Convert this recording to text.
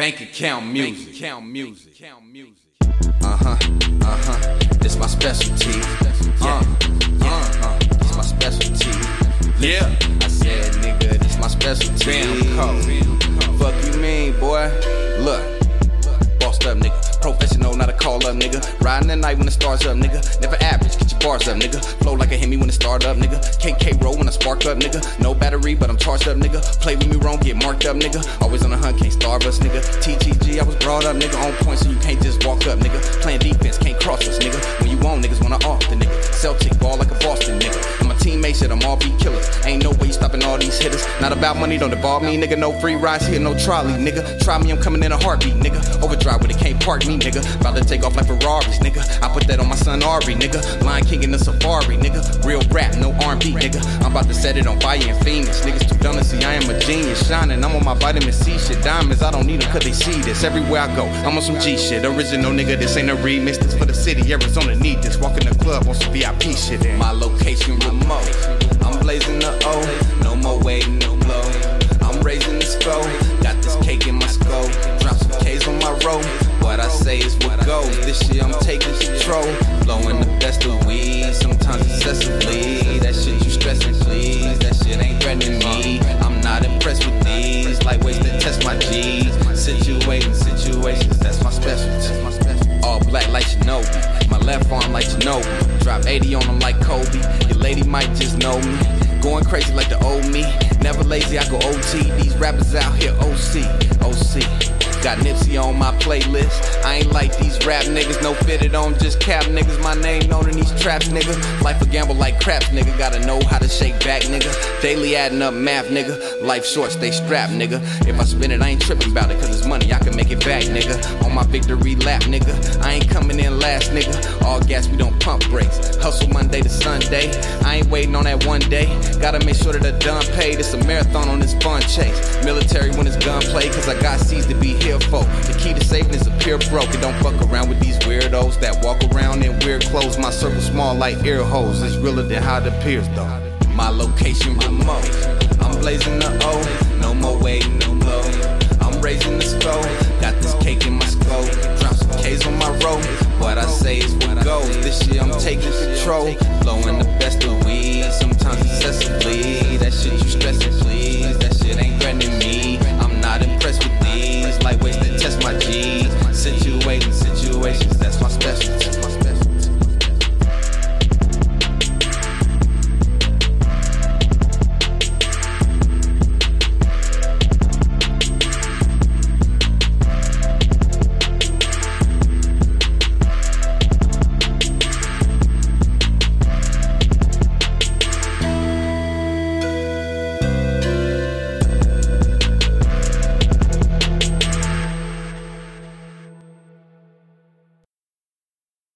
Bank account music. Bank account music. Uh huh. Uh huh. This my specialty. Uh, uh, uh. This my specialty. Yeah. I said, nigga, this my specialty. BAMCO. Fuck you mean, boy? Look. Bossed up, nigga. Professional, not a call up, nigga. Riding the night when the stars up, nigga. Never average, get your bars up, nigga. Flow like a Hemi when it start up, nigga. KK roll when I spark up, nigga. No battery, but I'm charged up, nigga. Play with me wrong, get marked up, nigga. Always on the hunt, can't starve us, nigga. TTG, I was brought up, nigga. On point, so you can't just walk up, nigga. Playing defense, can't cross us, nigga. When you on, niggas wanna off the nigga. Celtic ball like a Boston, teammates shit, I'm all be killers. Ain't no way you stopping all these hitters. Not about money, don't involve me, nigga. No free rides here, no trolley, nigga. Try me, I'm coming in a heartbeat, nigga. Overdrive where they can't park me, nigga. About to take off like Ferraris, nigga. I put that on my son Ari, nigga. Lion King in the safari, nigga. Real rap, no R&B, nigga. I'm about to set it on fire in Phoenix. Niggas too dumb to see I am a genius. Shining, I'm on my vitamin C shit. Diamonds, I don't need them cause they see this. Everywhere I go, I'm on some G shit. Original nigga, this ain't a remix. This for the city, Arizona need this. Walk in the club on some VIP shit. In. My location remote. I'm taking control. Blowing the best of weed, sometimes excessively. That shit you stressing, please. That shit ain't threatening me. I'm not impressed with these. Ways to test my G's. Situating situations, that's my specialty. All black like Shinobi. My left arm like Shinobi. Drop 80 on them like Kobe. Your lady might just know me. Going crazy like the old me. Never lazy, I go OT. These rappers out here OC. OC. Got Nipsey on my playlist. I ain't like these rap niggas, no fitted on, just cap niggas. My name known in these traps, nigga. Life a gamble like craps, nigga. Gotta know how to shake back, nigga. Daily adding up math, nigga. Life short, stay strapped, nigga. If I spend it, I ain't tripping about it, cause it's money, I can make it back, nigga. On my victory lap, nigga. I ain't coming in last, nigga. All gas, we don't pump brakes. Hustle Monday to Sunday. I ain't waiting on that one day. Gotta make sure that the done paid. It's a marathon on this fun chase. Military when it's gunplay, cause I got seeds to be here for. The key to saving is a pure broke. And don't fuck around with these weirdos that walk around in weird clothes. My circle small like ear holes. It's realer than how it appears though. My location remote. I'm blazing the O. No more waiting, taking control. Blowing the best of weed, sometimes excessively. That shit you stressing, please.